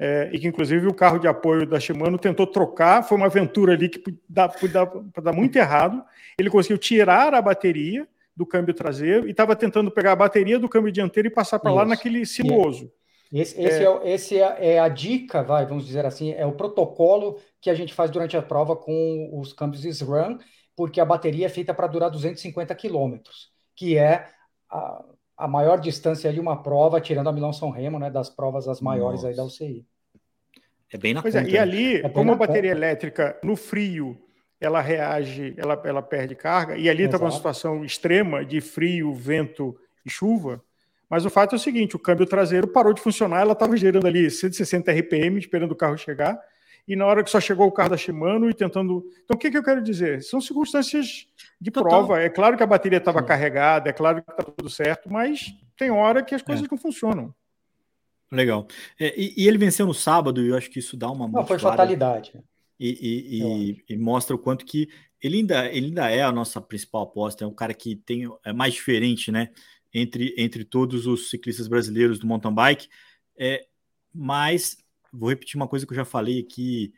É, e que inclusive o carro de apoio da Shimano tentou trocar, foi uma aventura ali que dá, dá, dar muito errado. Ele conseguiu tirar a bateria do câmbio traseiro e estava tentando pegar a bateria do câmbio dianteiro e passar para lá naquele sinuoso. Esse, esse, é, é, esse é, é, a dica, vai, vamos dizer assim, é o protocolo que a gente faz durante a prova com os câmbios SRAM, porque a bateria é feita para durar 250 quilômetros, que é a, a maior distância de uma prova, tirando a Milão-São Remo, né, das provas as maiores Nossa. aí da UCI. É bem na pois é, conta. É, e ali, é como a bateria conta. elétrica no frio, ela reage, ela, ela perde carga, e ali está uma situação extrema de frio, vento e chuva, mas o fato é o seguinte, o câmbio traseiro parou de funcionar, ela estava gerando ali 160 RPM, esperando o carro chegar, e na hora que só chegou o carro da Shimano e tentando. Então, o que, que eu quero dizer? São circunstâncias de Total. prova. É claro que a bateria estava carregada, é claro que está tudo certo, mas tem hora que as coisas é. não funcionam. Legal. É, e, e, ele venceu no sábado, e eu acho que isso dá uma. Não, foi fatalidade. E, e, e, mostra o quanto que ele ainda, ele ainda é a nossa principal aposta, é um cara que tem é mais diferente, né? Entre, entre todos os ciclistas brasileiros do mountain bike. É, mas vou repetir uma coisa que eu já falei aqui.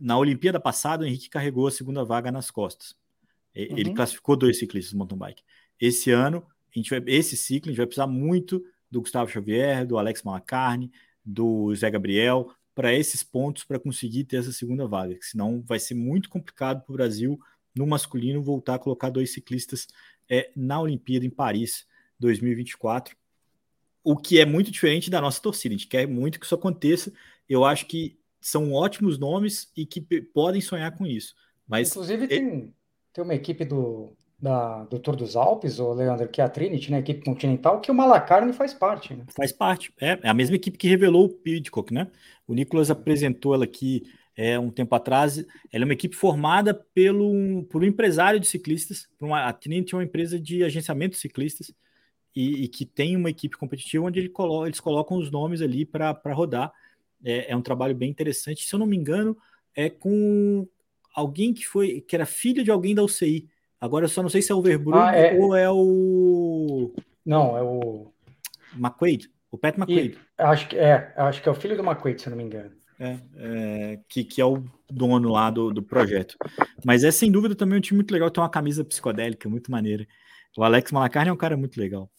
Na Olimpíada passada, o Henrique carregou a segunda vaga nas costas. Ele uhum. classificou dois ciclistas de mountain bike. Esse ano, a gente vai, esse ciclo, a gente vai precisar muito do Gustavo Xavier, do Alex Malacarne, do Zé Gabriel, para esses pontos para conseguir ter essa segunda vaga. Senão vai ser muito complicado para o Brasil, no masculino, voltar a colocar dois ciclistas é, na Olimpíada em Paris 2024. O que é muito diferente da nossa torcida. A gente quer muito que isso aconteça eu acho que são ótimos nomes e que podem sonhar com isso. Mas Inclusive, tem, tem uma equipe do, da, do Tour dos Alpes, o Leandro, que é a Trinity, né, equipe continental, que o Malacarne faz parte. Né? Faz parte, é, é a mesma equipe que revelou o Pidcock, né? O Nicolas apresentou ela aqui é, um tempo atrás. Ela é uma equipe formada pelo, por um empresário de ciclistas. Uma, a Trinity é uma empresa de agenciamento de ciclistas e, e que tem uma equipe competitiva onde ele colo, eles colocam os nomes ali para rodar. É, é, um trabalho bem interessante. Se eu não me engano, é com alguém que foi que era filho de alguém da UCI. Agora eu só não sei se é o Verbrugge ah, é... ou é o. Não, é o. McQuaid. O Pat McQuaid. E, acho que é, acho que é o filho do McQuaid, se eu não me engano. É, é, que, que é o dono lá do, do projeto. Mas é sem dúvida também um time muito legal, tem uma camisa psicodélica muito maneira. O Alex Malacarne é um cara muito legal.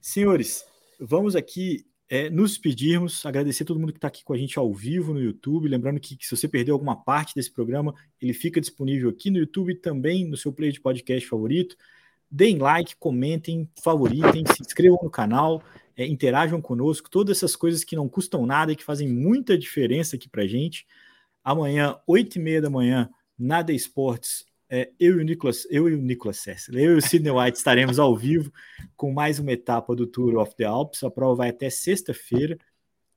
Senhores, vamos aqui é, nos despedirmos, agradecer a todo mundo que está aqui com a gente ao vivo no YouTube. Lembrando que, que, se você perdeu alguma parte desse programa, ele fica disponível aqui no YouTube também no seu player de podcast favorito. Deem like, comentem, favoritem, se inscrevam no canal, é, interajam conosco, todas essas coisas que não custam nada e que fazem muita diferença aqui para gente. Amanhã, 8 e meia da manhã, na The é, eu e o Nicolas, eu e o Nicolas eu e o Sidney White estaremos ao vivo com mais uma etapa do Tour of the Alps. A prova vai até sexta-feira,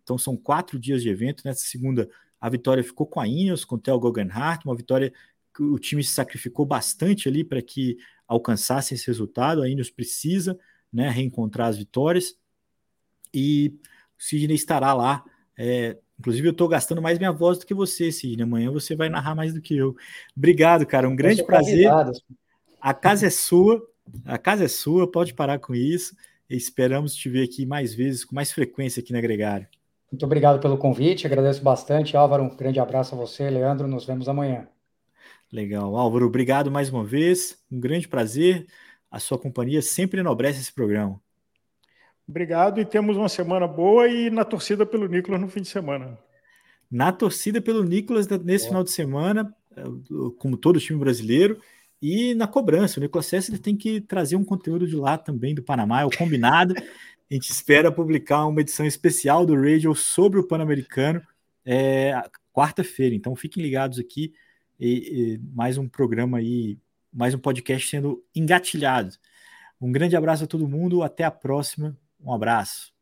então são quatro dias de evento. Nessa segunda, a vitória ficou com a Ineos, com o Theo Guggenhardt, uma vitória que o time se sacrificou bastante ali para que alcançasse esse resultado. A Ineos precisa né, reencontrar as vitórias e o Sidney estará lá. É, inclusive, eu estou gastando mais minha voz do que você, Sidney. Amanhã você vai narrar mais do que eu. Obrigado, cara. Um grande prazer. A casa é sua. A casa é sua. Pode parar com isso. E esperamos te ver aqui mais vezes, com mais frequência aqui na Gregário. Muito obrigado pelo convite. Agradeço bastante, Álvaro. Um grande abraço a você, Leandro. Nos vemos amanhã. Legal. Álvaro, obrigado mais uma vez. Um grande prazer. A sua companhia sempre enobrece esse programa. Obrigado e temos uma semana boa e na torcida pelo Nicolas no fim de semana. Na torcida pelo Nicolas nesse boa. final de semana, eh, como todo time brasileiro, e na cobrança. O Nicolas César tem que trazer um conteúdo de lá também do Panamá, é o combinado. [laughs] A gente espera publicar uma edição especial do Radio sobre o Pan-Americano é, quarta-feira. Então fiquem ligados aqui. E, e mais um programa aí, mais um podcast sendo engatilhado. Um grande abraço a todo mundo, até a próxima. Um abraço.